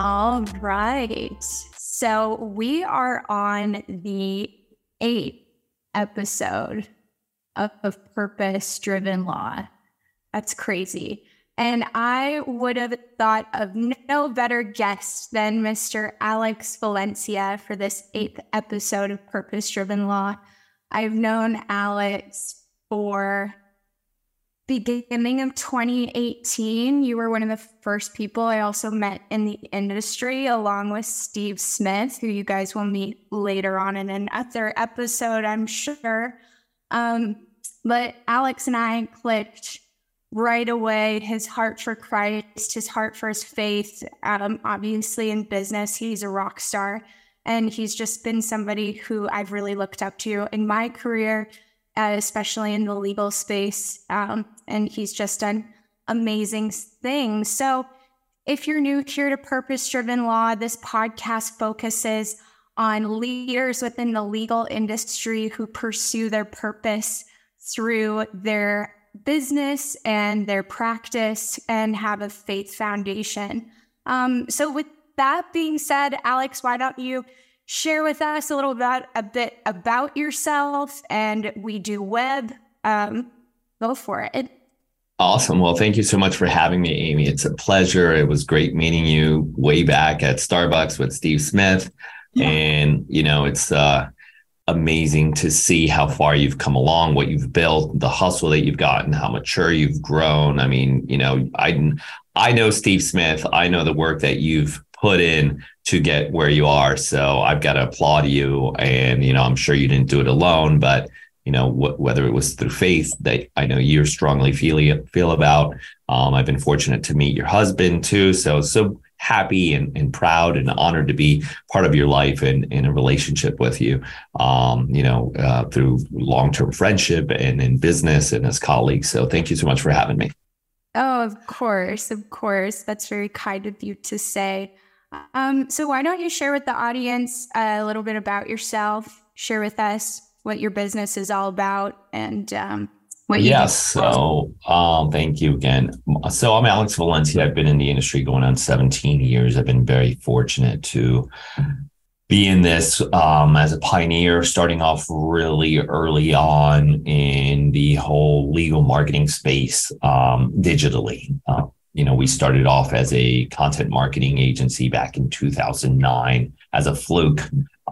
All right. So we are on the eighth episode of, of Purpose Driven Law. That's crazy. And I would have thought of no better guest than Mr. Alex Valencia for this eighth episode of Purpose Driven Law. I've known Alex for beginning of 2018, you were one of the first people I also met in the industry, along with Steve Smith, who you guys will meet later on in another episode, I'm sure. Um, but Alex and I clicked right away. His heart for Christ, his heart for his faith. Um, obviously, in business, he's a rock star. And he's just been somebody who I've really looked up to in my career uh, especially in the legal space. Um, and he's just done amazing things. So, if you're new here to Purpose Driven Law, this podcast focuses on leaders within the legal industry who pursue their purpose through their business and their practice and have a faith foundation. Um, so, with that being said, Alex, why don't you share with us a little about a bit about yourself and we do web. Um, go for it. Awesome. Well, thank you so much for having me, Amy. It's a pleasure. It was great meeting you way back at Starbucks with Steve Smith. Yeah. And, you know, it's uh, amazing to see how far you've come along, what you've built, the hustle that you've gotten, how mature you've grown. I mean, you know, I, I know Steve Smith. I know the work that you've put in to get where you are. So I've got to applaud you. And, you know, I'm sure you didn't do it alone, but, you know, wh- whether it was through faith that I know you're strongly feel, feel about. Um, I've been fortunate to meet your husband too. So, so happy and, and proud and honored to be part of your life and in a relationship with you, um, you know, uh, through long-term friendship and in business and as colleagues. So thank you so much for having me. Oh, of course. Of course. That's very kind of you to say. Um, so why don't you share with the audience a little bit about yourself? Share with us what your business is all about and um, what you yes so um, thank you again. So i'm alex valencia. I've been in the industry going on 17 years. I've been very fortunate to be in this um, as a pioneer starting off really early on in the whole legal marketing space um, digitally. Uh, you know, we started off as a content marketing agency back in 2009 as a fluke.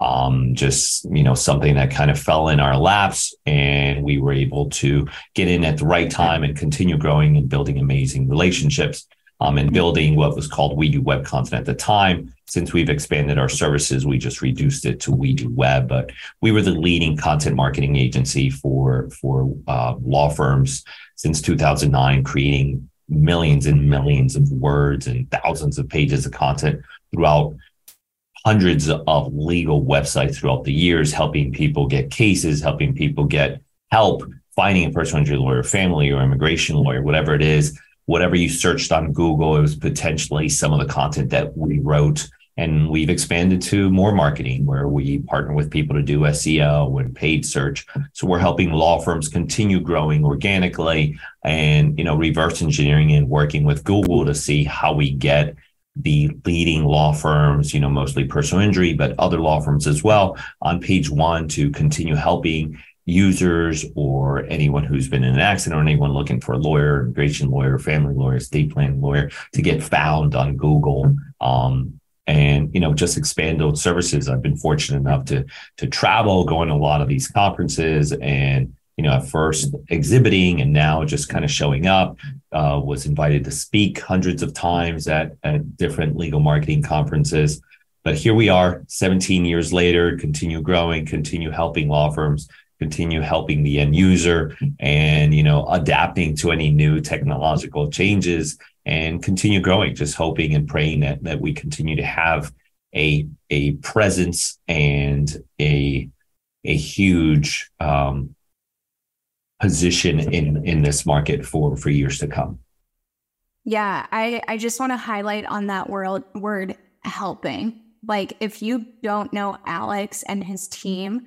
Um, just, you know, something that kind of fell in our laps and we were able to get in at the right time and continue growing and building amazing relationships. Um, and building what was called We Do Web Content at the time. Since we've expanded our services, we just reduced it to We Do Web. But we were the leading content marketing agency for for uh, law firms since 2009, creating millions and millions of words and thousands of pages of content throughout hundreds of legal websites throughout the years, helping people get cases, helping people get help finding a personal injury lawyer, family or immigration lawyer, whatever it is. Whatever you searched on Google, it was potentially some of the content that we wrote and we've expanded to more marketing where we partner with people to do SEO and paid search. So we're helping law firms continue growing organically and, you know, reverse engineering and working with Google to see how we get the leading law firms, you know, mostly personal injury, but other law firms as well on page one to continue helping users or anyone who's been in an accident or anyone looking for a lawyer, immigration lawyer, family lawyer, estate plan lawyer to get found on Google. Um, and you know just expand those services. I've been fortunate enough to to travel going to a lot of these conferences and you know at first exhibiting and now just kind of showing up uh, was invited to speak hundreds of times at, at different legal marketing conferences. But here we are 17 years later continue growing continue helping law firms continue helping the end user and you know adapting to any new technological changes and continue growing, just hoping and praying that that we continue to have a a presence and a a huge um, position in in this market for for years to come. Yeah, I I just want to highlight on that word word helping. Like if you don't know Alex and his team,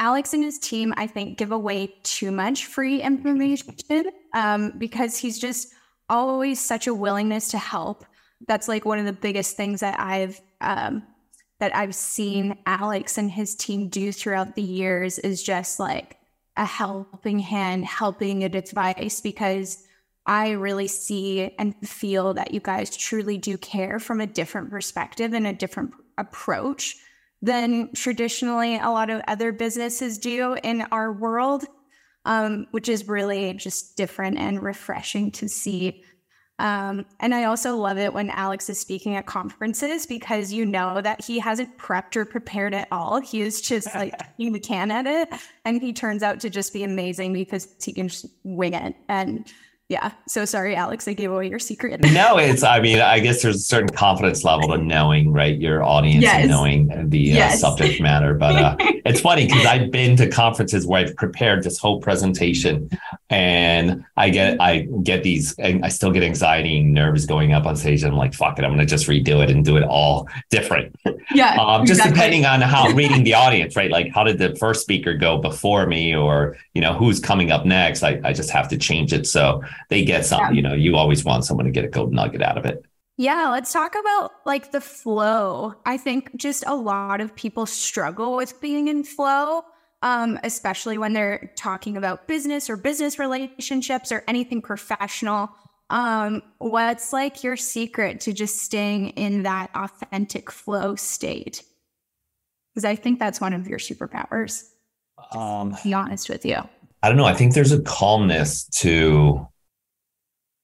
Alex and his team, I think, give away too much free information um, because he's just always such a willingness to help. that's like one of the biggest things that I've um, that I've seen Alex and his team do throughout the years is just like a helping hand, helping a advice because I really see and feel that you guys truly do care from a different perspective and a different approach than traditionally a lot of other businesses do in our world, um, which is really just different and refreshing to see. Um, and I also love it when Alex is speaking at conferences because you know that he hasn't prepped or prepared at all. He is just like he can at it, and he turns out to just be amazing because he can just wing it. And yeah. So sorry, Alex, I gave away your secret. no, it's, I mean, I guess there's a certain confidence level to knowing, right, your audience yes. and knowing the uh, subject matter. But uh, it's funny because I've been to conferences where I've prepared this whole presentation and I get, I get these, I still get anxiety and nerves going up on stage. And I'm like, fuck it, I'm going to just redo it and do it all different. Yeah. um, just exactly. depending on how reading the audience, right? Like, how did the first speaker go before me or, you know, who's coming up next? I, I just have to change it. So, they get something. Yeah. You know, you always want someone to get a gold nugget out of it. Yeah, let's talk about like the flow. I think just a lot of people struggle with being in flow, um, especially when they're talking about business or business relationships or anything professional. Um, what's like your secret to just staying in that authentic flow state? Because I think that's one of your superpowers. Um, be honest with you. I don't know. I think there's a calmness to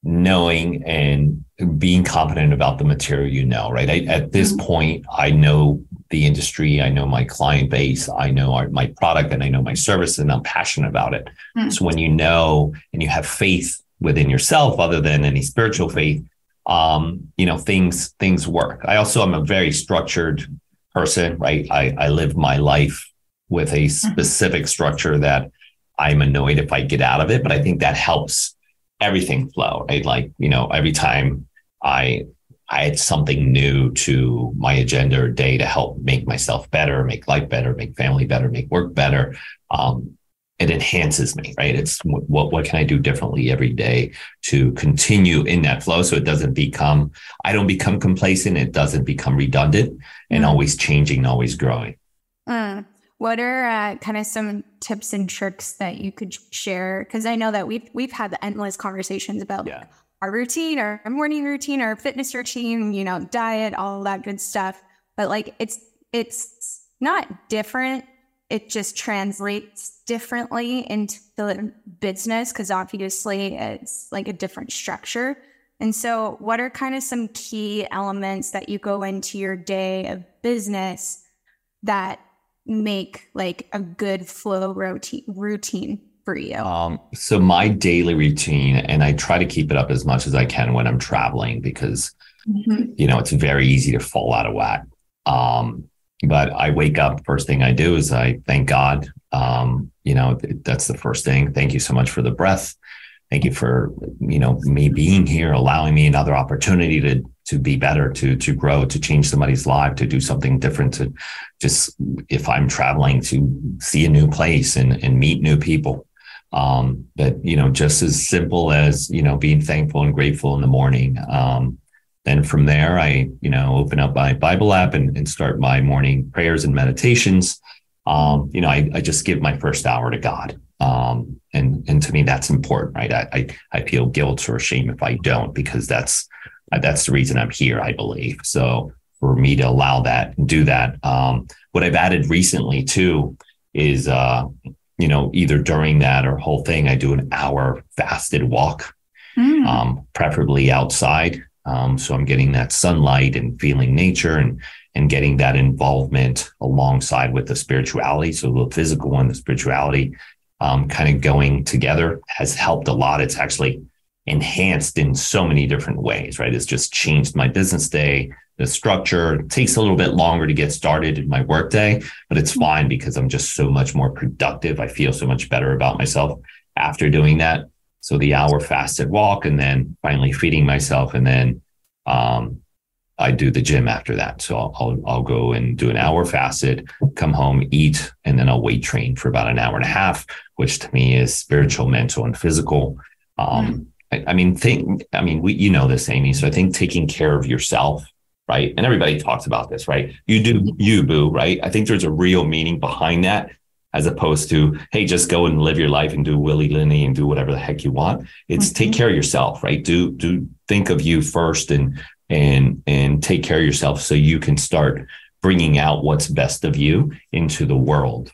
knowing and being confident about the material you know, right? I, at this mm-hmm. point, I know the industry, I know my client base, I know our, my product, and I know my service, and I'm passionate about it. Mm-hmm. So when you know and you have faith within yourself, other than any spiritual faith, um, you know things things work. I also am a very structured person, right? I, I live my life with a mm-hmm. specific structure that I'm annoyed if I get out of it, but I think that helps everything flow, right? Like, you know, every time I I had something new to my agenda or day to help make myself better, make life better, make family better, make work better. Um, it enhances me, right? It's what what can I do differently every day to continue in that flow so it doesn't become I don't become complacent, it doesn't become redundant and mm. always changing, always growing. Mm. What are uh, kind of some tips and tricks that you could share? Because I know that we've we've had endless conversations about yeah. our routine, our morning routine, our fitness routine, you know, diet, all that good stuff. But like, it's it's not different. It just translates differently into the business because obviously it's like a different structure. And so, what are kind of some key elements that you go into your day of business that make like a good flow routine routine for you? Um, so my daily routine, and I try to keep it up as much as I can when I'm traveling because mm-hmm. you know it's very easy to fall out of whack. Um, but I wake up. First thing I do is I thank God. Um, you know that's the first thing. Thank you so much for the breath. Thank you for you know me being here, allowing me another opportunity to to be better, to to grow, to change somebody's life, to do something different, to just if I'm traveling to see a new place and, and meet new people. Um, but you know, just as simple as, you know, being thankful and grateful in the morning. Um, then from there, I, you know, open up my Bible app and, and start my morning prayers and meditations. Um, you know, I, I just give my first hour to God. Um, and, and to me, that's important, right? I, I, I feel guilt or shame if I don't, because that's, that's the reason I'm here, I believe. So for me to allow that and do that. Um, what I've added recently too is, uh, you know, either during that or whole thing, I do an hour fasted walk, mm. um, preferably outside. Um, so I'm getting that sunlight and feeling nature and and getting that involvement alongside with the spirituality. So the physical and the spirituality um, kind of going together has helped a lot. It's actually enhanced in so many different ways, right? It's just changed my business day. The structure takes a little bit longer to get started in my workday, but it's fine because I'm just so much more productive. I feel so much better about myself after doing that. So the hour fasted walk and then finally feeding myself. And then um, I do the gym after that. So I'll, I'll, I'll, go and do an hour fasted, come home, eat, and then I'll weight train for about an hour and a half, which to me is spiritual, mental, and physical. Um, mm I, I mean, think, I mean, we, you know this, Amy. So I think taking care of yourself, right? And everybody talks about this, right? You do you, boo, right? I think there's a real meaning behind that as opposed to, hey, just go and live your life and do willy nilly and do whatever the heck you want. It's mm-hmm. take care of yourself, right? Do, do think of you first and, and, and take care of yourself so you can start bringing out what's best of you into the world.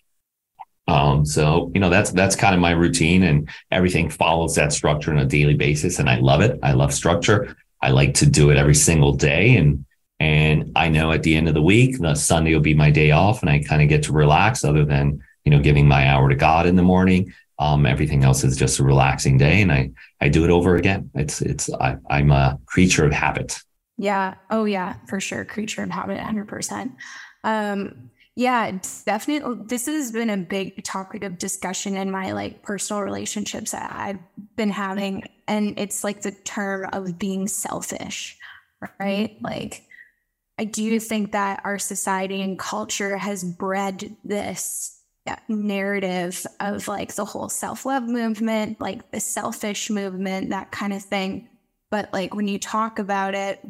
Um, so you know that's that's kind of my routine, and everything follows that structure on a daily basis, and I love it. I love structure. I like to do it every single day, and and I know at the end of the week, the Sunday will be my day off, and I kind of get to relax. Other than you know giving my hour to God in the morning, um, everything else is just a relaxing day, and I I do it over again. It's it's I, I'm a creature of habit. Yeah. Oh yeah, for sure. Creature of habit, hundred percent. Um, yeah, definitely. This has been a big topic of discussion in my like personal relationships that I've been having. And it's like the term of being selfish, right? Mm-hmm. Like, I do think that our society and culture has bred this uh, narrative of like the whole self love movement, like the selfish movement, that kind of thing. But like when you talk about it,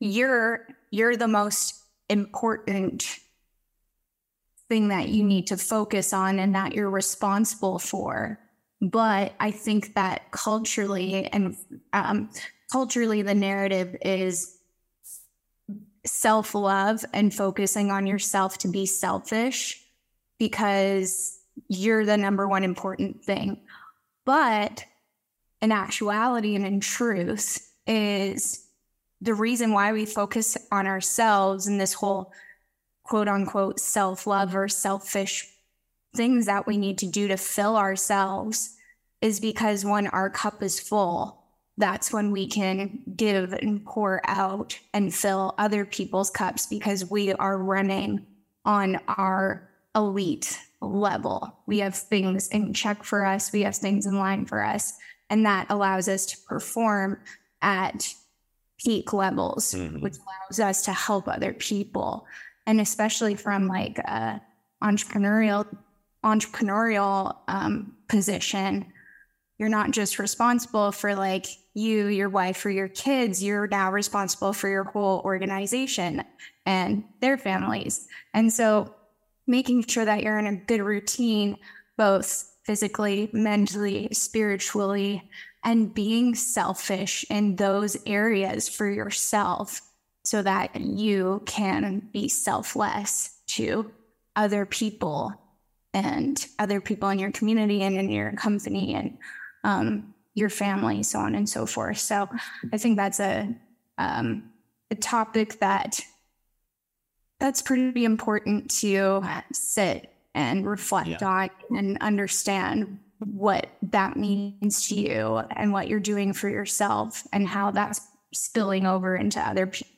you're you're the most important thing that you need to focus on and that you're responsible for. But I think that culturally and um, culturally, the narrative is self love and focusing on yourself to be selfish because you're the number one important thing. But in actuality and in truth, is the reason why we focus on ourselves and this whole quote unquote self love or selfish things that we need to do to fill ourselves is because when our cup is full, that's when we can give and pour out and fill other people's cups because we are running on our elite level. We have things in check for us, we have things in line for us, and that allows us to perform at peak levels, mm-hmm. which allows us to help other people and especially from like a entrepreneurial entrepreneurial um, position you're not just responsible for like you your wife or your kids. You're now responsible for your whole organization and their families. And so making sure that you're in a good routine both physically mentally spiritually and being selfish in those areas for yourself so that you can be selfless to other people and other people in your community and in your company and um, your family, so on and so forth. So I think that's a um, a topic that that's pretty important to sit and reflect yeah. on and understand what that means to you and what you're doing for yourself and how that's spilling over into other people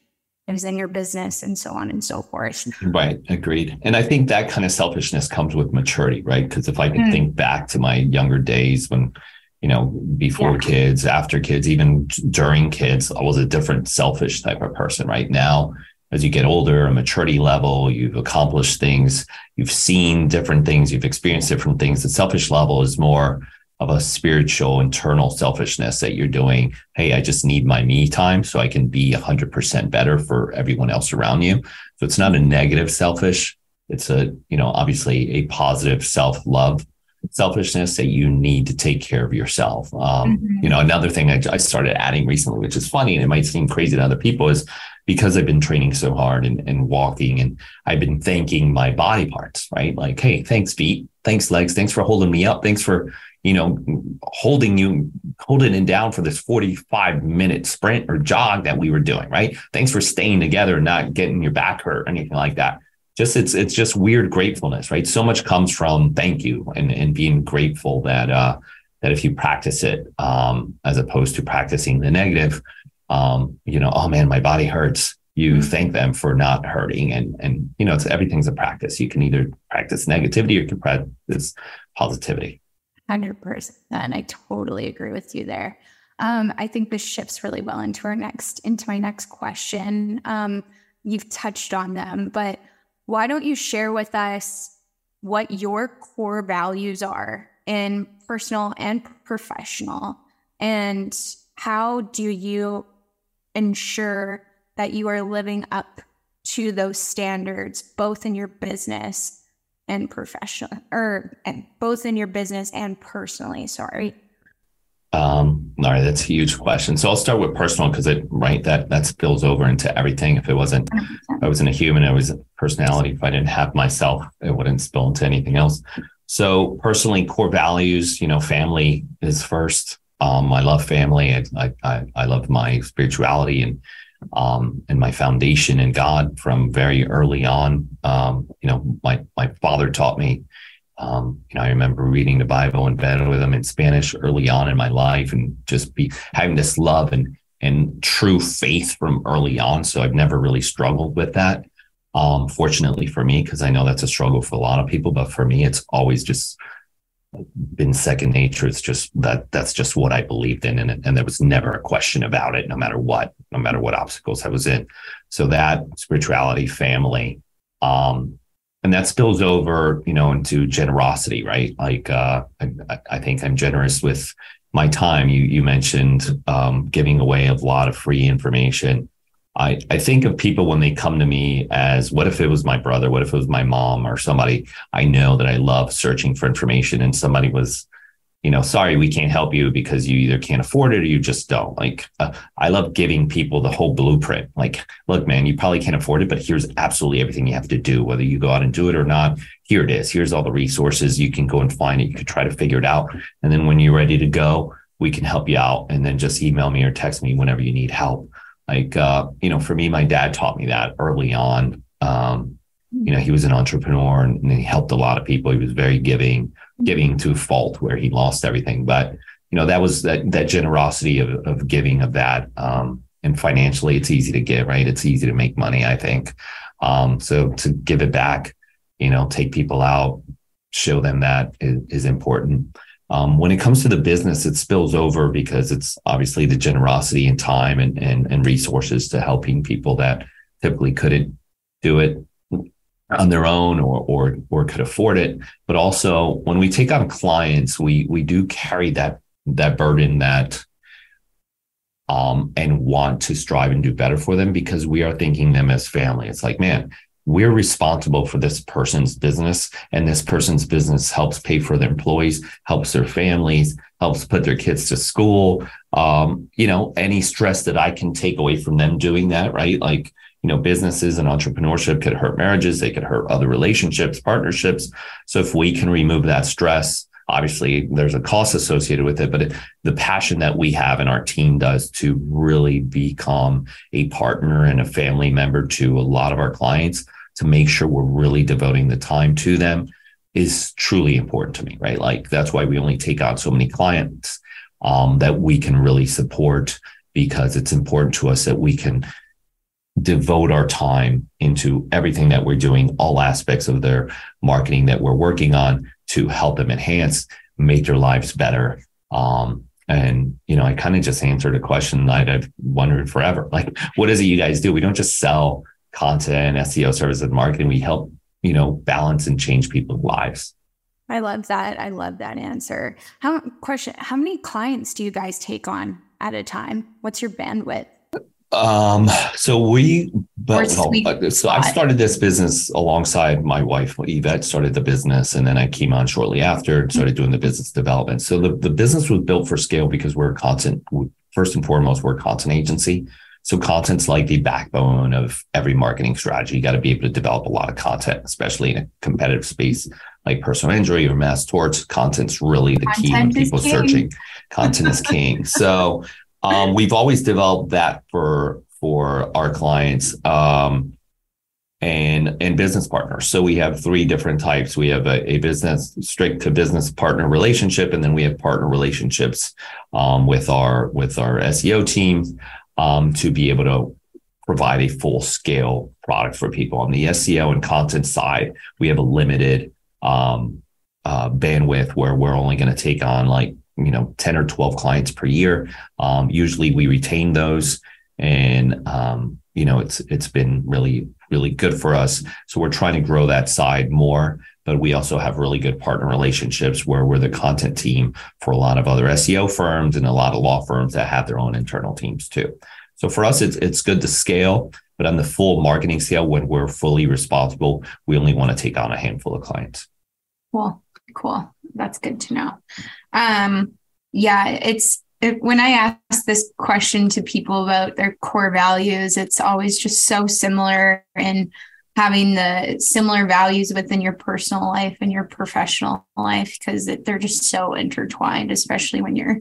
is in your business and so on and so forth. Right. Agreed. And I think that kind of selfishness comes with maturity, right? Because if I can mm. think back to my younger days when, you know, before yeah. kids, after kids, even during kids, I was a different selfish type of person. Right now, as you get older, a maturity level, you've accomplished things, you've seen different things, you've experienced different things. The selfish level is more of a spiritual internal selfishness that you're doing hey i just need my me time so i can be 100% better for everyone else around you. So it's not a negative selfish it's a you know obviously a positive self-love selfishness that you need to take care of yourself. Um, mm-hmm. you know another thing I, I started adding recently which is funny and it might seem crazy to other people is because I've been training so hard and, and walking and I've been thanking my body parts, right? Like, hey, thanks feet, thanks legs, thanks for holding me up, thanks for you know, holding you, holding it down for this 45 minute sprint or jog that we were doing, right? Thanks for staying together and not getting your back hurt or anything like that. Just it's it's just weird gratefulness, right? So much comes from thank you and, and being grateful that uh that if you practice it um as opposed to practicing the negative, um, you know, oh man, my body hurts. You mm-hmm. thank them for not hurting. And and you know, it's everything's a practice. You can either practice negativity or you can practice positivity. 100%. And I totally agree with you there. Um, I think this shifts really well into our next, into my next question. Um, you've touched on them, but why don't you share with us what your core values are in personal and professional And how do you ensure that you are living up to those standards, both in your business and professional, or and both in your business and personally? Sorry. Um, all right, that's a huge question. So I'll start with personal because it right that that spills over into everything. If it wasn't, if I wasn't a human, I was a personality. If I didn't have myself, it wouldn't spill into anything else. So personally, core values, you know, family is first. Um, I love family. I, I, I love my spirituality and, um, and my foundation in God from very early on. Um, you know, my, my father taught me, um, you know, I remember reading the Bible in bed with him in Spanish early on in my life and just be having this love and, and true faith from early on. So I've never really struggled with that. Um, fortunately for me, because I know that's a struggle for a lot of people, but for me, it's always just been second nature. It's just that that's just what I believed in, and and there was never a question about it, no matter what, no matter what obstacles I was in. So that spirituality, family, um, and that spills over, you know, into generosity, right? Like uh, I, I think I'm generous with my time. You you mentioned um, giving away a lot of free information. I, I think of people when they come to me as what if it was my brother? What if it was my mom or somebody I know that I love searching for information and somebody was, you know, sorry, we can't help you because you either can't afford it or you just don't. Like, uh, I love giving people the whole blueprint. Like, look, man, you probably can't afford it, but here's absolutely everything you have to do, whether you go out and do it or not. Here it is. Here's all the resources. You can go and find it. You could try to figure it out. And then when you're ready to go, we can help you out. And then just email me or text me whenever you need help. Like, uh, you know, for me, my dad taught me that early on. Um, you know, he was an entrepreneur and, and he helped a lot of people. He was very giving, giving to fault where he lost everything. But, you know, that was that, that generosity of, of giving of that. Um, and financially, it's easy to give, right? It's easy to make money, I think. Um, so to give it back, you know, take people out, show them that is, is important. Um, when it comes to the business, it spills over because it's obviously the generosity and time and, and, and resources to helping people that typically couldn't do it on their own or, or, or could afford it. But also when we take on clients, we, we do carry that, that burden that, um, and want to strive and do better for them because we are thinking them as family. It's like, man, we're responsible for this person's business and this person's business helps pay for their employees helps their families helps put their kids to school um, you know any stress that i can take away from them doing that right like you know businesses and entrepreneurship could hurt marriages they could hurt other relationships partnerships so if we can remove that stress obviously there's a cost associated with it but it, the passion that we have and our team does to really become a partner and a family member to a lot of our clients to make sure we're really devoting the time to them is truly important to me, right? Like that's why we only take on so many clients um, that we can really support because it's important to us that we can devote our time into everything that we're doing, all aspects of their marketing that we're working on to help them enhance, make their lives better. Um, and you know, I kind of just answered a question that I've wondered forever. Like, what is it you guys do? We don't just sell content, SEO services, and marketing. We help, you know, balance and change people's lives. I love that. I love that answer. How question, how many clients do you guys take on at a time? What's your bandwidth? Um, so we, but well, uh, so I started this business alongside my wife, Yvette started the business and then I came on shortly after and started doing the business development. So the, the business was built for scale because we're a content, first and foremost, we're a content agency. So content's like the backbone of every marketing strategy. You got to be able to develop a lot of content, especially in a competitive space like personal injury or mass torts. Content's really the content key when people searching. Content is king. So um, we've always developed that for for our clients. Um, and and business partners. So we have three different types. We have a, a business straight to business partner relationship, and then we have partner relationships um, with our with our SEO teams um, to be able to provide a full scale product for people. On the SEO and content side, we have a limited um, uh, bandwidth where we're only going to take on like you know 10 or 12 clients per year. Um, usually, we retain those, and um, you know it's it's been really really good for us. So we're trying to grow that side more. but we also have really good partner relationships where we're the content team for a lot of other SEO firms and a lot of law firms that have their own internal teams too. So for us, it's it's good to scale, but on the full marketing scale, when we're fully responsible, we only want to take on a handful of clients. Cool, cool. That's good to know. Um, yeah, it's it, when I ask this question to people about their core values, it's always just so similar and having the similar values within your personal life and your professional life because they're just so intertwined, especially when you're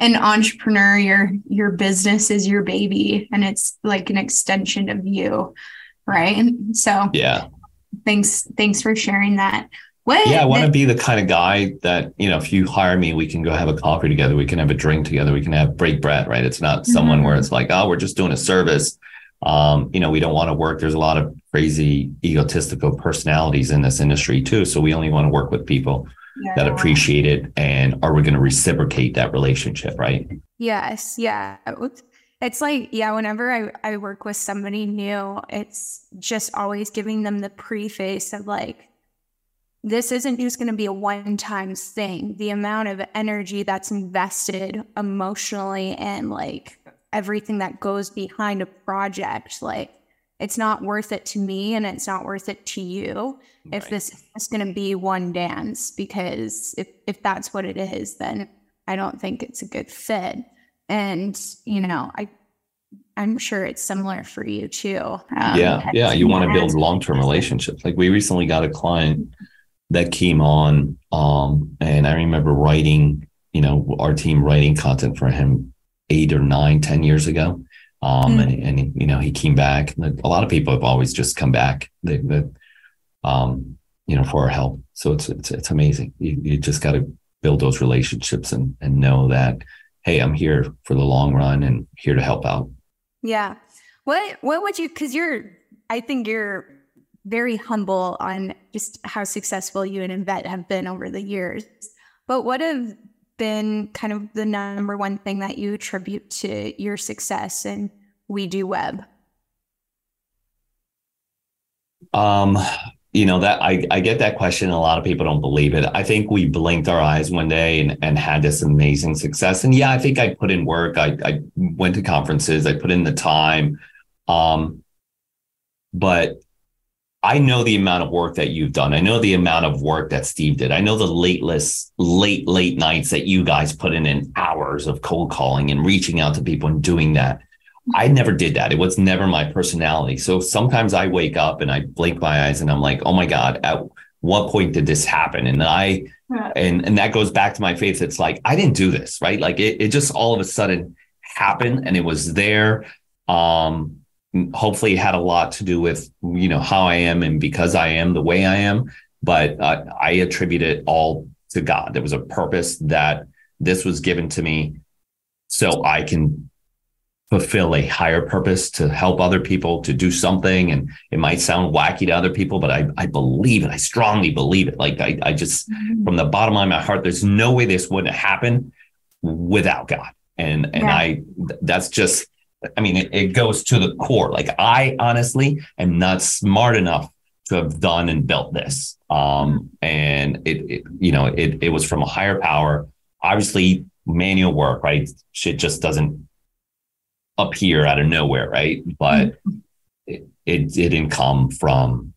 an entrepreneur your your business is your baby and it's like an extension of you right? So yeah. thanks thanks for sharing that what? Yeah i want to be the kind of guy that you know if you hire me we can go have a coffee together we can have a drink together we can have break bread right? It's not someone mm-hmm. where it's like oh we're just doing a service. Um, you know we don't want to work there's a lot of crazy egotistical personalities in this industry too so we only want to work with people yeah. that appreciate it and are we going to reciprocate that relationship right? Yes yeah. It's like yeah whenever I, I work with somebody new it's just always giving them the preface of like this isn't just going to be a one time thing. The amount of energy that's invested emotionally and like everything that goes behind a project like it's not worth it to me and it's not worth it to you right. if this is going to be one dance because if if that's what it is then i don't think it's a good fit. And you know i i'm sure it's similar for you too. Um, yeah yeah you want to build long-term relationships. Like we recently got a client that came on um and i remember writing you know our team writing content for him eight or nine ten years ago um, mm. and, and, you know, he came back. A lot of people have always just come back, they, they, um, you know, for our help. So it's, it's, it's amazing. You, you just got to build those relationships and, and know that, Hey, I'm here for the long run and here to help out. Yeah. What, what would you, cause you're, I think you're very humble on just how successful you and Yvette have been over the years. But what have been kind of the number one thing that you attribute to your success in We Do Web? Um, you know that I, I get that question a lot of people don't believe it. I think we blinked our eyes one day and, and had this amazing success. And yeah i think i put in work. I, I went to conferences. I put in the time. Um, but I know the amount of work that you've done. I know the amount of work that Steve did. I know the late list, late, late nights that you guys put in in hours of cold calling and reaching out to people and doing that. I never did that. It was never my personality. So sometimes I wake up and I blink my eyes and I'm like, oh my God, at what point did this happen? And I, and, and that goes back to my faith. It's like, I didn't do this, right? Like it, it just all of a sudden happened and it was there. Um, hopefully it had a lot to do with you know how I am and because I am the way I am. But uh, I attribute it all to God. There was a purpose that this was given to me so I can fulfill a higher purpose to help other people to do something. And it might sound wacky to other people, but I, I believe it. I strongly believe it. Like I, I just, mm-hmm. from the bottom of my heart, there's no way this wouldn't happen without God. And, and yeah. I, that's just, I mean, it, it goes to the core. Like I honestly am not smart enough to have done and built this. Um, and it, it, you know, it, it was from a higher power. Obviously, manual work, right? Shit just doesn't appear out of nowhere, right? But mm-hmm. it, it, it didn't come from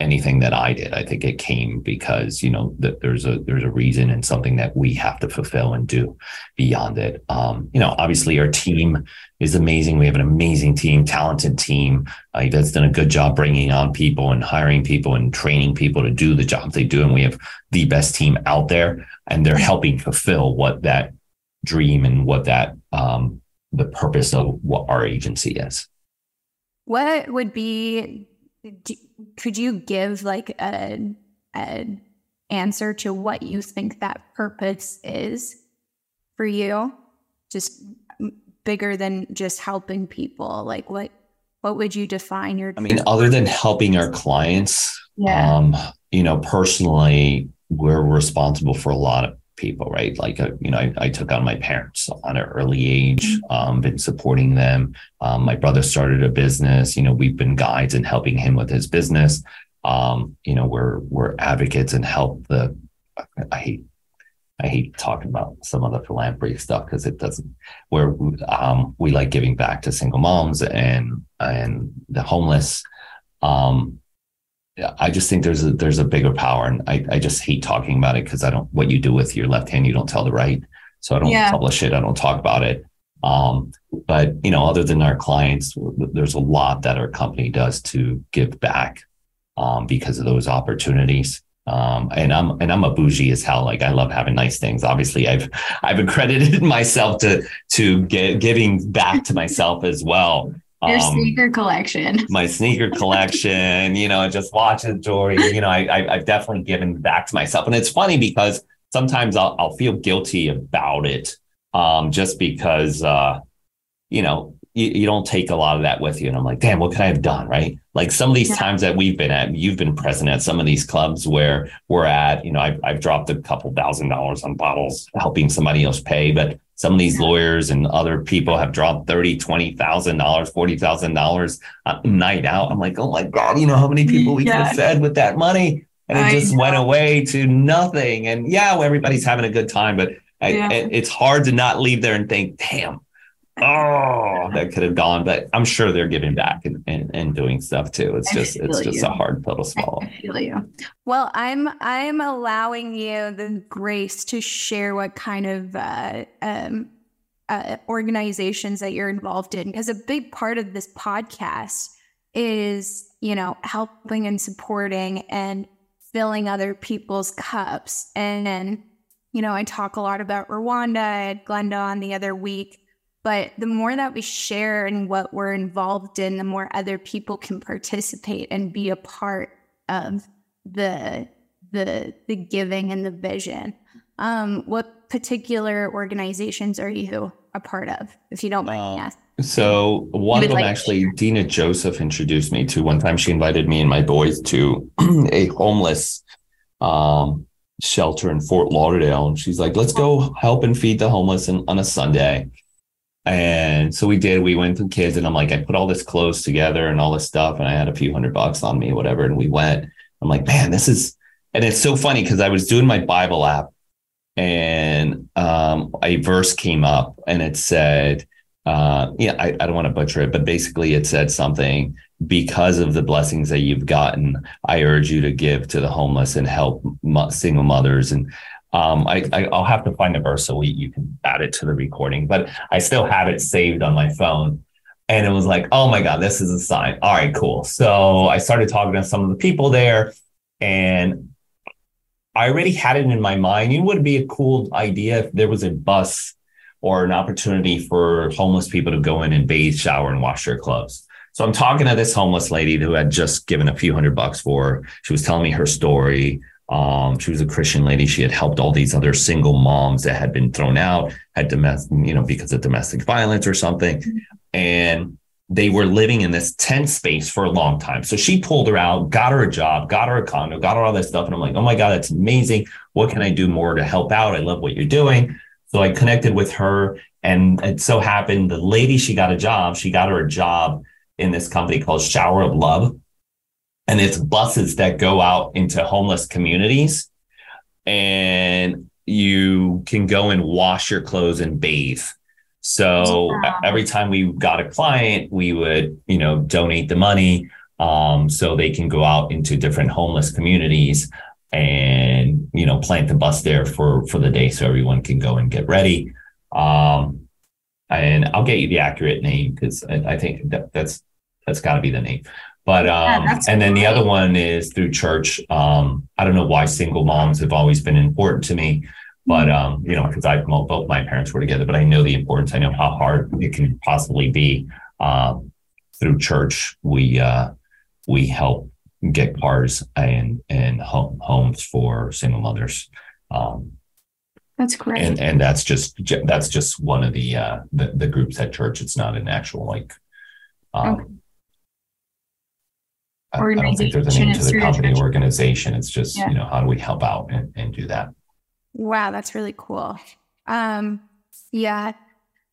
anything that I did. I think it came because you know that there's a there's a reason and something that we have to fulfill and do beyond it. Um, you know, obviously our team is amazing. We have an amazing team, talented team uh, that's done a good job bringing on people and hiring people and training people to do the jobs they do. And we have the best team out there, and they're helping fulfill what that dream and what that um, the purpose of what our agency is. What would be do, could you give like a, a answer to what you think that purpose is for you? Just bigger than just helping people. Like what what would you define your? I mean, other than helping our clients, yeah. um, you know, personally, we're responsible for a lot of people, right? Like, uh, you know, I, I, took on my parents on an early age, mm-hmm. um, been supporting them. Um, my brother started a business, you know, we've been guides and helping him with his business. Um, you know, we're we're advocates and help the. I hate I hate talking about some of the philanthropy stuff because it doesn't. Where um, we like giving back to single moms and and the homeless. Um, I just think there's a there's a bigger power, and I, I just hate talking about it because I don't what you do with your left hand you don't tell the right, so I don't yeah. publish it. I don't talk about it. Um, but you know, other than our clients, there's a lot that our company does to give back um, because of those opportunities. Um, and I'm and I'm a bougie as hell. Like I love having nice things. Obviously, I've I've accredited myself to to get giving back to myself as well. Your um, sneaker collection. My sneaker collection, you know, just watches jewelry. You know, I, I have definitely given back to myself, and it's funny because sometimes I'll I'll feel guilty about it um, just because, uh, you know, you, you, don't take a lot of that with you. And I'm like, damn, what could I have done? Right. Like some of these yeah. times that we've been at, you've been present at some of these clubs where we're at, you know, I've, I've dropped a couple thousand dollars on bottles helping somebody else pay, but some of these lawyers and other people have dropped thirty, twenty thousand dollars, forty thousand dollars a night out. I'm like, oh my god, you know how many people we yeah. could have fed with that money, and it I just know. went away to nothing. And yeah, everybody's having a good time, but I, it, it's hard to not leave there and think, damn, oh, that could have gone. But I'm sure they're giving back and, and, and doing stuff too. It's just it's just you. a hard pill to swallow. I feel you. Well, I'm I'm allowing you the grace to share what kind of uh, um, uh, organizations that you're involved in, because a big part of this podcast is you know helping and supporting and filling other people's cups and. and you know, I talk a lot about Rwanda. I had Glenda on the other week. But the more that we share and what we're involved in, the more other people can participate and be a part of the the the giving and the vision. Um, what particular organizations are you a part of, if you don't mind uh, So one of them like actually, Dina Joseph introduced me to. One time, she invited me and my boys to a homeless um, shelter in Fort Lauderdale. And she's like, let's go help and feed the homeless on a Sunday. And so we did. We went to kids, and I'm like, I put all this clothes together and all this stuff, and I had a few hundred bucks on me, whatever. And we went. I'm like, man, this is, and it's so funny because I was doing my Bible app, and um, a verse came up, and it said, uh, yeah, I, I don't want to butcher it, but basically it said something because of the blessings that you've gotten, I urge you to give to the homeless and help single mothers. And um, I, I, will have to find a verse so we, you can add it to the recording, but I still have it saved on my phone. And it was like, oh my God, this is a sign. All right, cool. So I started talking to some of the people there and I already had it in my mind. It would be a cool idea if there was a bus or an opportunity for homeless people to go in and bathe, shower, and wash their clothes. So I'm talking to this homeless lady who had just given a few hundred bucks for. She was telling me her story. Um, she was a Christian lady. She had helped all these other single moms that had been thrown out, had domestic, you know, because of domestic violence or something. And they were living in this tent space for a long time. So she pulled her out, got her a job, got her a condo, got her all that stuff. And I'm like, oh my God, that's amazing. What can I do more to help out? I love what you're doing. So I connected with her. And it so happened the lady, she got a job. She got her a job in this company called Shower of Love. And it's buses that go out into homeless communities and you can go and wash your clothes and bathe. So wow. every time we got a client, we would, you know, donate the money um, so they can go out into different homeless communities and, you know, plant the bus there for for the day so everyone can go and get ready. Um, and I'll get you the accurate name because I, I, think that, that's that's got to be the name. But um, yeah, and then the other one is through church. Um, I don't know why single moms have always been important to me, but um, you know, because I both my parents were together, but I know the importance. I know how hard it can possibly be. Um, through church, we uh, we help get cars and and home, homes for single mothers. Um, that's great. And and that's just that's just one of the uh the, the groups at church. It's not an actual like um okay. I, I, don't think there's a name to the company organization. It's just, yeah. you know, how do we help out and, and do that? Wow, that's really cool. Um, yeah.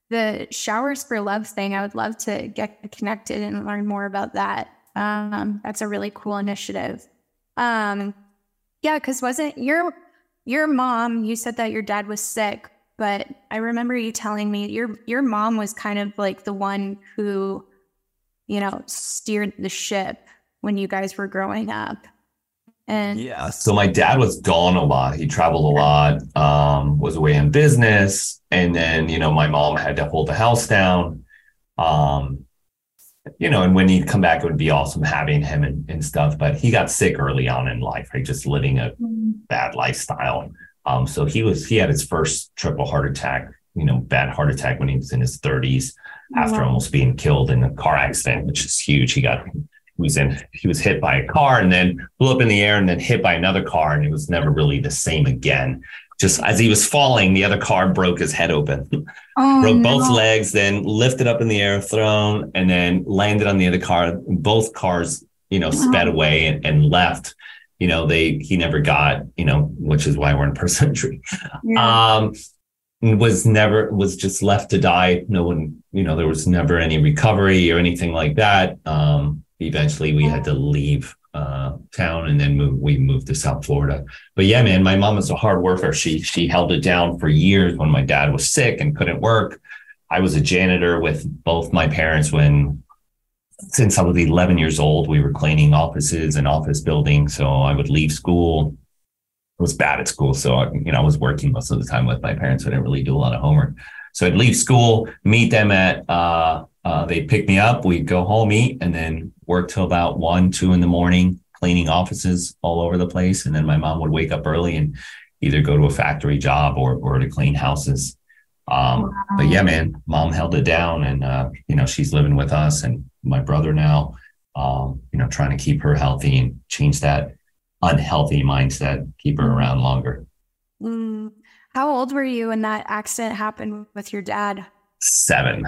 The showers for love thing, I would love to get connected and learn more about that. Um, that's a really cool initiative. Um, yeah, because wasn't your your mom? You said that your dad was sick, but I remember you telling me your your mom was kind of like the one who, you know, steered the ship when you guys were growing up. And yeah, so my dad was gone a lot. He traveled a lot, um, was away in business, and then you know my mom had to hold the house down. Um, you know, and when he'd come back, it would be awesome having him and, and stuff. But he got sick early on in life, right? Just living a mm-hmm. bad lifestyle. Um, so he was he had his first triple heart attack, you know, bad heart attack when he was in his 30s after wow. almost being killed in a car accident, which is huge. He got was in he was hit by a car and then blew up in the air and then hit by another car and it was never really the same again. Just as he was falling the other car broke his head open. Oh, broke no. both legs then lifted up in the air thrown and then landed on the other car. Both cars you know sped away and, and left. You know they he never got you know which is why we're in person injury yeah. um was never was just left to die. No one you know there was never any recovery or anything like that. Um eventually we had to leave uh, town and then move, we moved to South Florida. But yeah, man, my mom was a hard worker. She she held it down for years when my dad was sick and couldn't work. I was a janitor with both my parents when since I was 11 years old, we were cleaning offices and office buildings. So I would leave school. I was bad at school. So, I, you know, I was working most of the time with my parents. I didn't really do a lot of homework. So I'd leave school, meet them at, uh, uh, they'd pick me up, we'd go home, eat, and then work till about one, two in the morning, cleaning offices all over the place. And then my mom would wake up early and either go to a factory job or, or to clean houses. Um, wow. But yeah, man, mom held it down and, uh, you know, she's living with us and my brother now, um, you know, trying to keep her healthy and change that unhealthy mindset, keep her around longer. Mm. How old were you when that accident happened with your dad? Seven.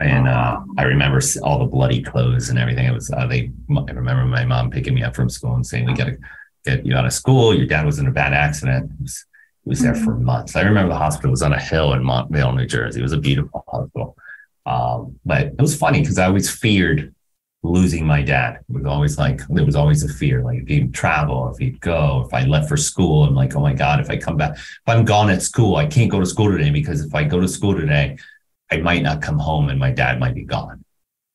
And uh, I remember all the bloody clothes and everything. It was uh, they. I remember my mom picking me up from school and saying, "We got to get you out of school. Your dad was in a bad accident." He was, he was there for mm-hmm. months. I remember the hospital was on a hill in Montvale, New Jersey. It was a beautiful hospital, um, but it was funny because I always feared losing my dad. It was always like there was always a fear, like if he'd travel, if he'd go, if I left for school, I'm like, oh my God, if I come back, if I'm gone at school, I can't go to school today because if I go to school today, I might not come home and my dad might be gone.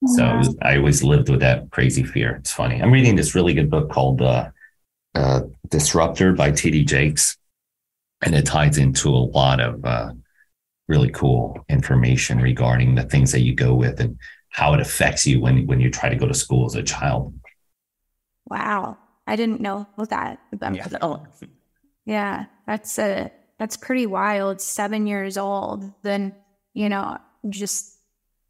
So was, I always lived with that crazy fear. It's funny. I'm reading this really good book called uh, uh, Disruptor by T.D. Jakes, and it ties into a lot of uh, really cool information regarding the things that you go with and how it affects you when when you try to go to school as a child. Wow, I didn't know that. Yeah, yeah that's a that's pretty wild. Seven years old, then you know, just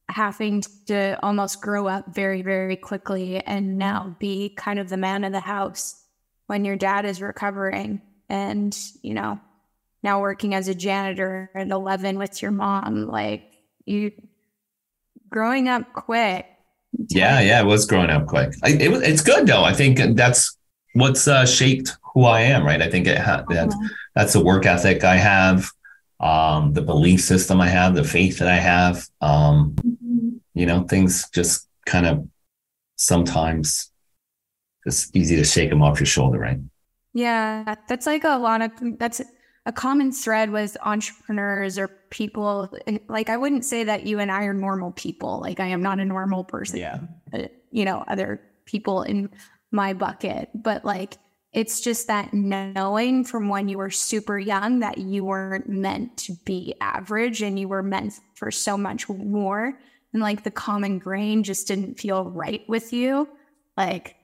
having to almost grow up very very quickly, and now be kind of the man of the house when your dad is recovering, and you know, now working as a janitor at eleven with your mom, like you growing up quick. Yeah, yeah, it was growing up quick. I, it was, it's good though. I think that's what's uh, shaped who I am, right? I think it ha- that, uh-huh. that's the work ethic I have, um, the belief system I have, the faith that I have. Um, mm-hmm. You know, things just kind of sometimes it's easy to shake them off your shoulder, right? Yeah, that's like a lot of that's a common thread with entrepreneurs or people like i wouldn't say that you and i are normal people like i am not a normal person yeah you know other people in my bucket but like it's just that knowing from when you were super young that you weren't meant to be average and you were meant for so much more and like the common grain just didn't feel right with you like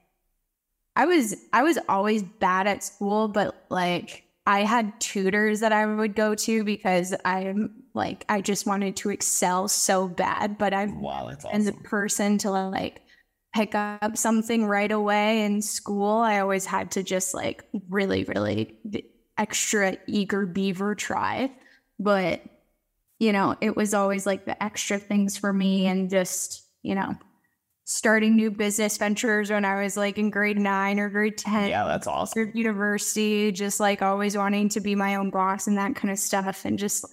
i was i was always bad at school but like I had tutors that I would go to because I'm like I just wanted to excel so bad, but I'm wow, that's awesome. and the person to like pick up something right away in school. I always had to just like really, really extra eager beaver try, but you know, it was always like the extra things for me and just you know starting new business ventures when I was like in grade nine or grade 10. Yeah, that's awesome. University, just like always wanting to be my own boss and that kind of stuff. And just,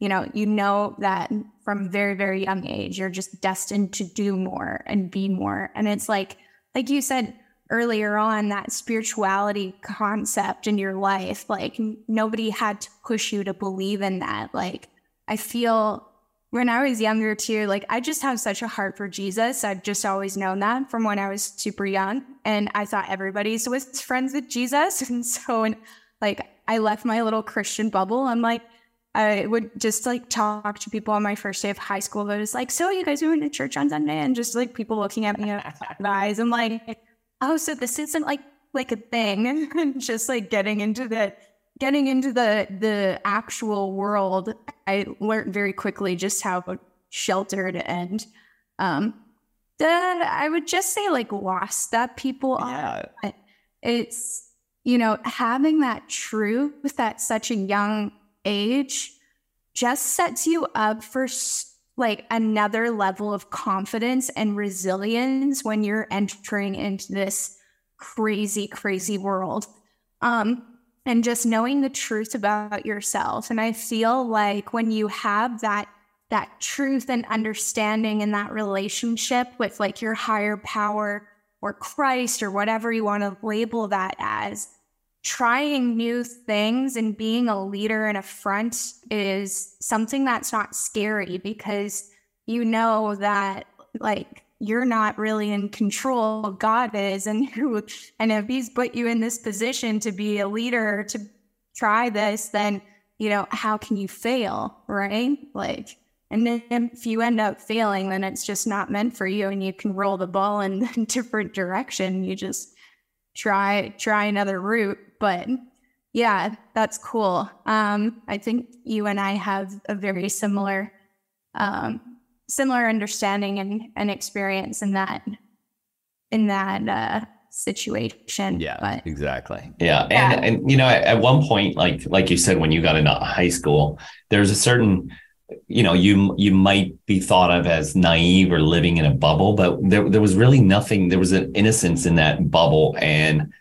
you know, you know that from very, very young age, you're just destined to do more and be more. And it's like, like you said, earlier on that spirituality concept in your life like nobody had to push you to believe in that. Like i feel when i was younger too like i just have such a heart for jesus. I've just always known that from when i was super young. And i thought everybody was friends with jesus. And so when like i left my little christian bubble i'm like I would just like talk to people on my first day of high school. But it's like, so you guys went to church on Sunday, and just like people looking at me with eyes. I'm like, oh, so this isn't like like a thing, and just like getting into the getting into the the actual world. I learned very quickly just how sheltered and um that I would just say like lost that people yeah. are. It's you know having that truth at such a young age just sets you up for like another level of confidence and resilience when you're entering into this crazy, crazy world. Um, and just knowing the truth about yourself. And I feel like when you have that that truth and understanding and that relationship with like your higher power or Christ or whatever you want to label that as, trying new things and being a leader in a front is something that's not scary because you know that like you're not really in control god is and who and if he's put you in this position to be a leader to try this then you know how can you fail right? Like and then if you end up failing then it's just not meant for you and you can roll the ball in a different direction. You just try try another route but yeah, that's cool. Um, I think you and I have a very similar um, similar understanding and, and experience in that in that uh, situation. Yeah, but, exactly. Yeah. yeah. And and you know, at, at, one point, like like you said, when you got into high school, there's a certain you know, you you might be thought of as naive or living in a bubble, but there there was really nothing, there was an innocence in that bubble. And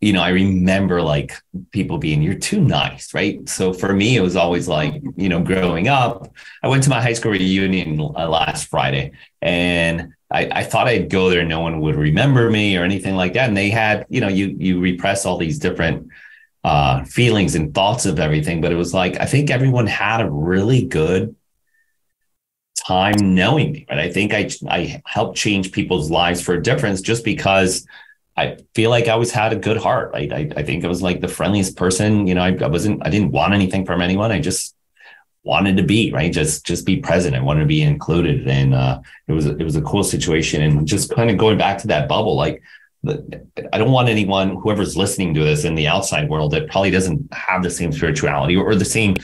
you know, I remember like people being, you're too nice, right? So for me, it was always like, you know, growing up, I went to my high school reunion uh, last Friday and I, I thought I'd go there. No one would remember me or anything like that. And they had, you know, you, you repress all these different uh, feelings and thoughts of everything. But it was like, I think everyone had a really good time knowing me, right? I think I, I helped change people's lives for a difference just because I feel like I always had a good heart. Right? I, I think I was like the friendliest person. You know, I, I wasn't, I didn't want anything from anyone. I just wanted to be right just just be present i wanted to be included and uh it was it was a cool situation and just kind of going back to that bubble like i don't want anyone whoever's listening to this in the outside world that probably doesn't have the same spirituality or, the same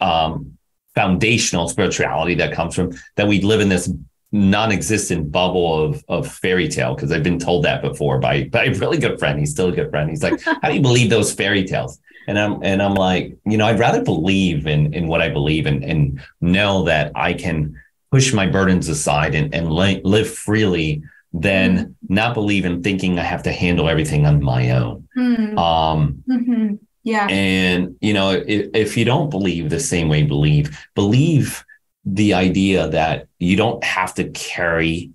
um foundational spirituality that comes from that we live in this non-existent bubble of of fairy tale because I've been told that before by by a really good friend. He's still a good friend. He's like, "How do you believe those fairy tales?" And I'm and I'm like, you know, I'd rather believe in in what I believe and and know that I can push my burdens aside and and live freely than not believe in thinking I have to handle everything on my own. Mm-hmm. Um, mm-hmm. Yeah. And you know, if, if you don't believe the same way believe, believe the idea that you don't have to carry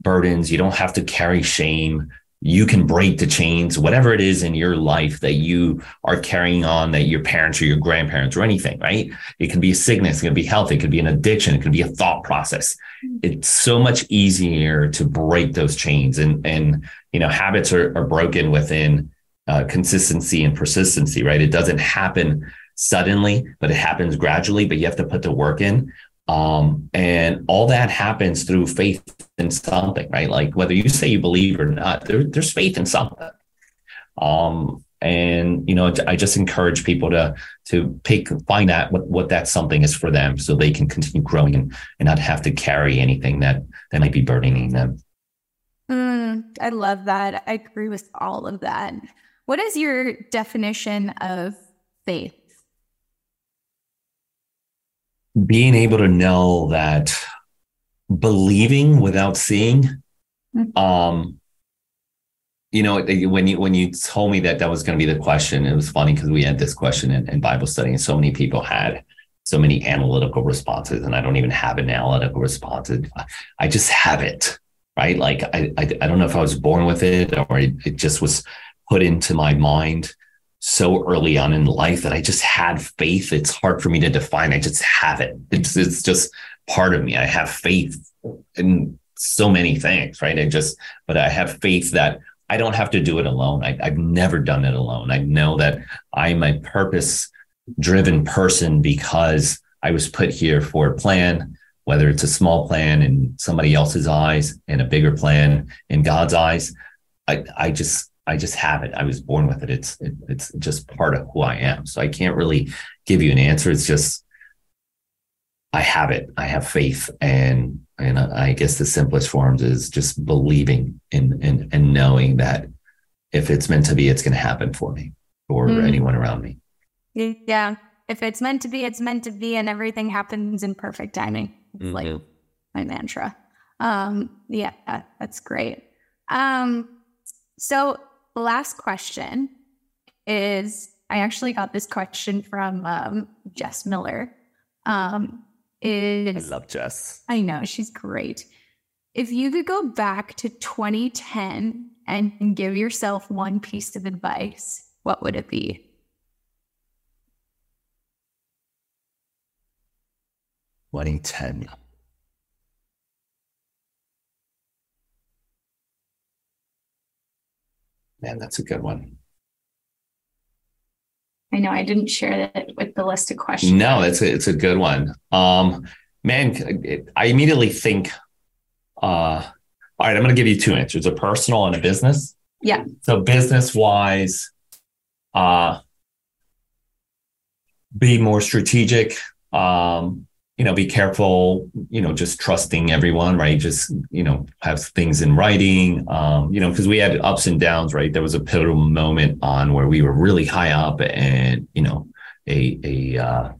burdens, you don't have to carry shame. You can break the chains, whatever it is in your life that you are carrying on, that your parents or your grandparents or anything, right? It can be a sickness, it can be health, it could be an addiction, it could be a thought process. It's so much easier to break those chains. And, and you know, habits are, are broken within uh, consistency and persistency, right? It doesn't happen suddenly, but it happens gradually, but you have to put the work in. Um, and all that happens through faith in something, right? Like whether you say you believe or not, there, there's faith in something. Um, and you know, I just encourage people to to pick find out what, what that something is for them, so they can continue growing and, and not have to carry anything that that might be burdening them. Mm, I love that. I agree with all of that. What is your definition of faith? Being able to know that believing without seeing mm-hmm. um you know when you when you told me that that was going to be the question it was funny because we had this question in, in, bible study and so many people had so many analytical responses and i don't even have an analytical response i just have it right? Like I, I, I don't know if I was born with it or it, it just was put into my mind so early on in life that I just had faith. It's hard for me to define. I just have it. It's it's just part of me. I have faith in so many things, right? I just, but I have faith that I don't have to do it alone. I, have never done it alone. I know that I'm a purpose driven person because I was put here for a plan, whether it's a small plan in somebody else's eyes and a bigger plan in God's eyes. I, I just, I just have it. I was born with it. It's, it, it's just part of who I am. So I can't really give you an answer. It's just, I have it. I have faith, and and I guess the simplest forms is just believing in and and knowing that if it's meant to be, it's going to happen for me or mm. anyone around me. Yeah, if it's meant to be, it's meant to be, and everything happens in perfect timing. Mm-hmm. Like my mantra. Um, yeah, that's great. Um, so last question is I actually got this question from um, Jess Miller. Um, is I love Jess. I know she's great. If you could go back to 2010 and give yourself one piece of advice, what would it be? Twenty ten. Man, that's a good one. I know I didn't share that with the list of questions. No, it's a, it's a good one. Um, man, I immediately think, uh, all right, I'm going to give you two answers: a personal and a business. Yeah. So business wise, uh, be more strategic. Um, you know, be careful, you know, just trusting everyone, right? Just, you know, have things in writing, um, you know, because we had ups and downs, right? There was a pivotal moment on where we were really high up and, you know, a, a, uh,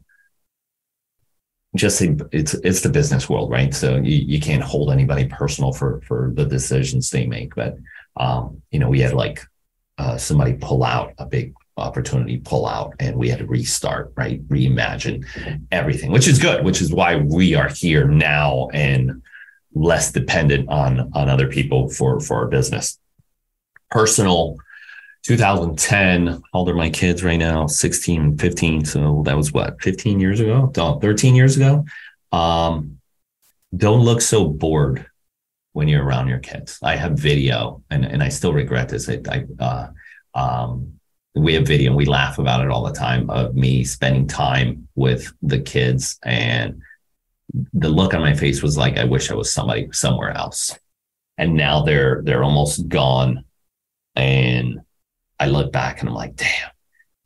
just a, it's it's the business world, right? So you, you can't hold anybody personal for for the decisions they make. But um, you know, we had like uh, somebody pull out a big opportunity pull out and we had to restart right? Reimagine everything which is good which is why we are here now and less dependent on on other people for for our business. Personal 2010 how old my kids right now? 16 15 so that was what 15 years ago? 13 years ago? Um don't look so bored when you're around your kids. I have video and and i still regret this. I, I uh um we have video and we laugh about it all the time of me spending time with the kids and the look on my face was like i wish i was somebody somewhere else and now they're they're almost gone and i look back and i'm like damn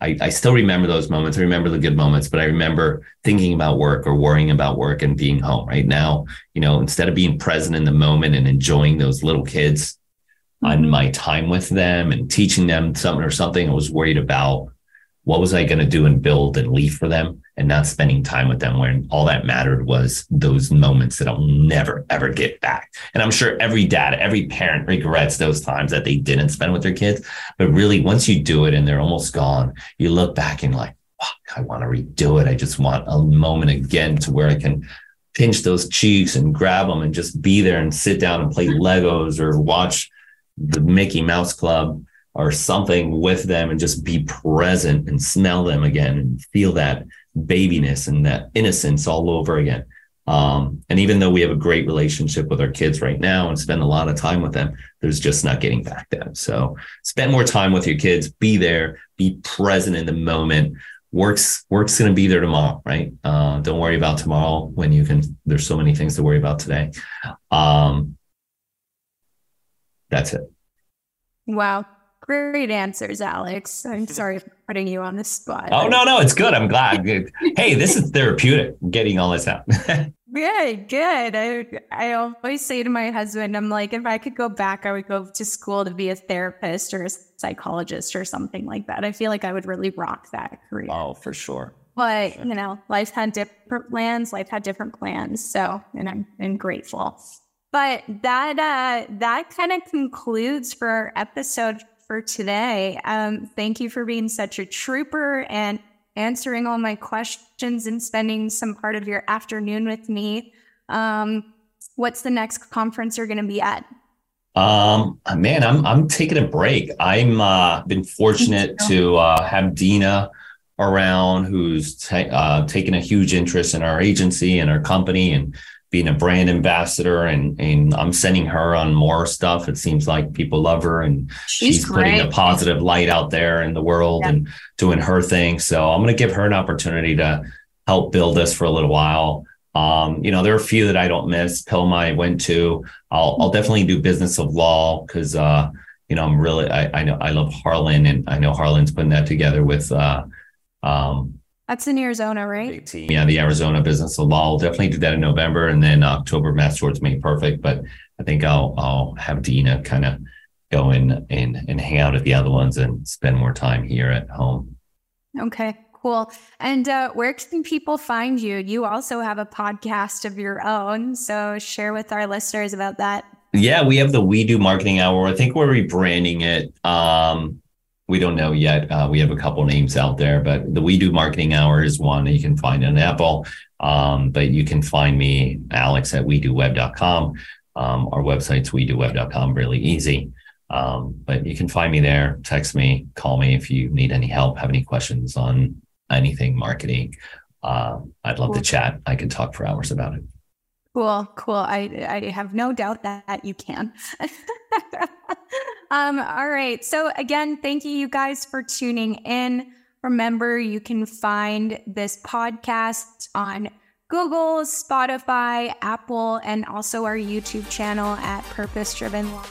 I, I still remember those moments. I remember the good moments, but I remember thinking about work or worrying about work and being home. Right now, you know, instead of being present in the moment and enjoying those little kids, on mm-hmm. my time with them and teaching them something or something. I was worried about what was I going to do and build and leave for them and not spending time with them when all that mattered was those moments that I'll never, ever get back. And I'm sure every dad, every parent regrets those times that they didn't spend with their kids. But really, once you do it and they're almost gone, you look back and like, I want to redo it. I just want a moment again to where I can pinch those cheeks and grab them and just be there and sit down and play Legos or watch the Mickey Mouse Club or something with them and just be present and smell them again and feel that babiness and that innocence all over again. Um, and even though we have a great relationship with our kids right now and spend a lot of time with them, there's just not getting back them. So spend more time with your kids, be there, be present in the moment. Work's work's going to be there tomorrow, right? Uh, don't worry about tomorrow when you can. There's so many things to worry about today. Um, that's it. Wow. Great answers, Alex. I'm sorry for putting you on the spot. Oh, no, no, it's good. I'm glad. hey, this is therapeutic getting all this out. good, good. I, I always say to my husband, I'm like, if I could go back, I would go to school to be a therapist or a psychologist or something like that. I feel like I would really rock that career. Oh, for sure. But, you know, life had different plans, life had different plans. So, and I'm, I'm grateful. But that uh, that kind of concludes for our episode for today. Um, thank you for being such a trooper and answering all my questions and spending some part of your afternoon with me. Um, what's the next conference you're going to be at? Um, man, I'm I'm taking a break. I'm uh, been fortunate to uh, have Dina around, who's ta- uh, taken a huge interest in our agency and our company, and being a brand ambassador. And and I'm sending her on more stuff. It seems like people love her, and she's, she's putting a positive light out there in the world yeah. and doing her thing. So I'm going to give her an opportunity to help build this for a little while. Um, you know, there are a few that I don't miss. PILMMA I went to. I'll I'll definitely do business of law because uh, you know, I'm really I, I know I love Harlan and I know Harlan's putting that together with uh um that's in Arizona, right? Yeah, the Arizona Business of Law. I'll definitely do that in November and then October Mass Torts Made Perfect. But I think I'll I'll have Dina kind of go in and, and hang out at the other ones and spend more time here at home. Okay cool. And uh, where can people find you? You also have a podcast of your own. So share with our listeners about that. Yeah, we have the We Do Marketing Hour. I think we're rebranding it. Um, we don't know yet. Uh, we have a couple names out there, but the We Do Marketing Hour is one that you can find on Apple. Um, but you can find me, Alex, at WeDoWeb.com. Um, our website's WeDoWeb.com, really easy. Um, but you can find me there. Text me, call me if you need any help, have any questions on anything marketing, uh, I'd love cool. to chat. I can talk for hours about it. Cool, cool. I I have no doubt that you can. um, all right. So again, thank you, you guys, for tuning in. Remember, you can find this podcast on Google, Spotify, Apple, and also our YouTube channel at Purpose Driven Law.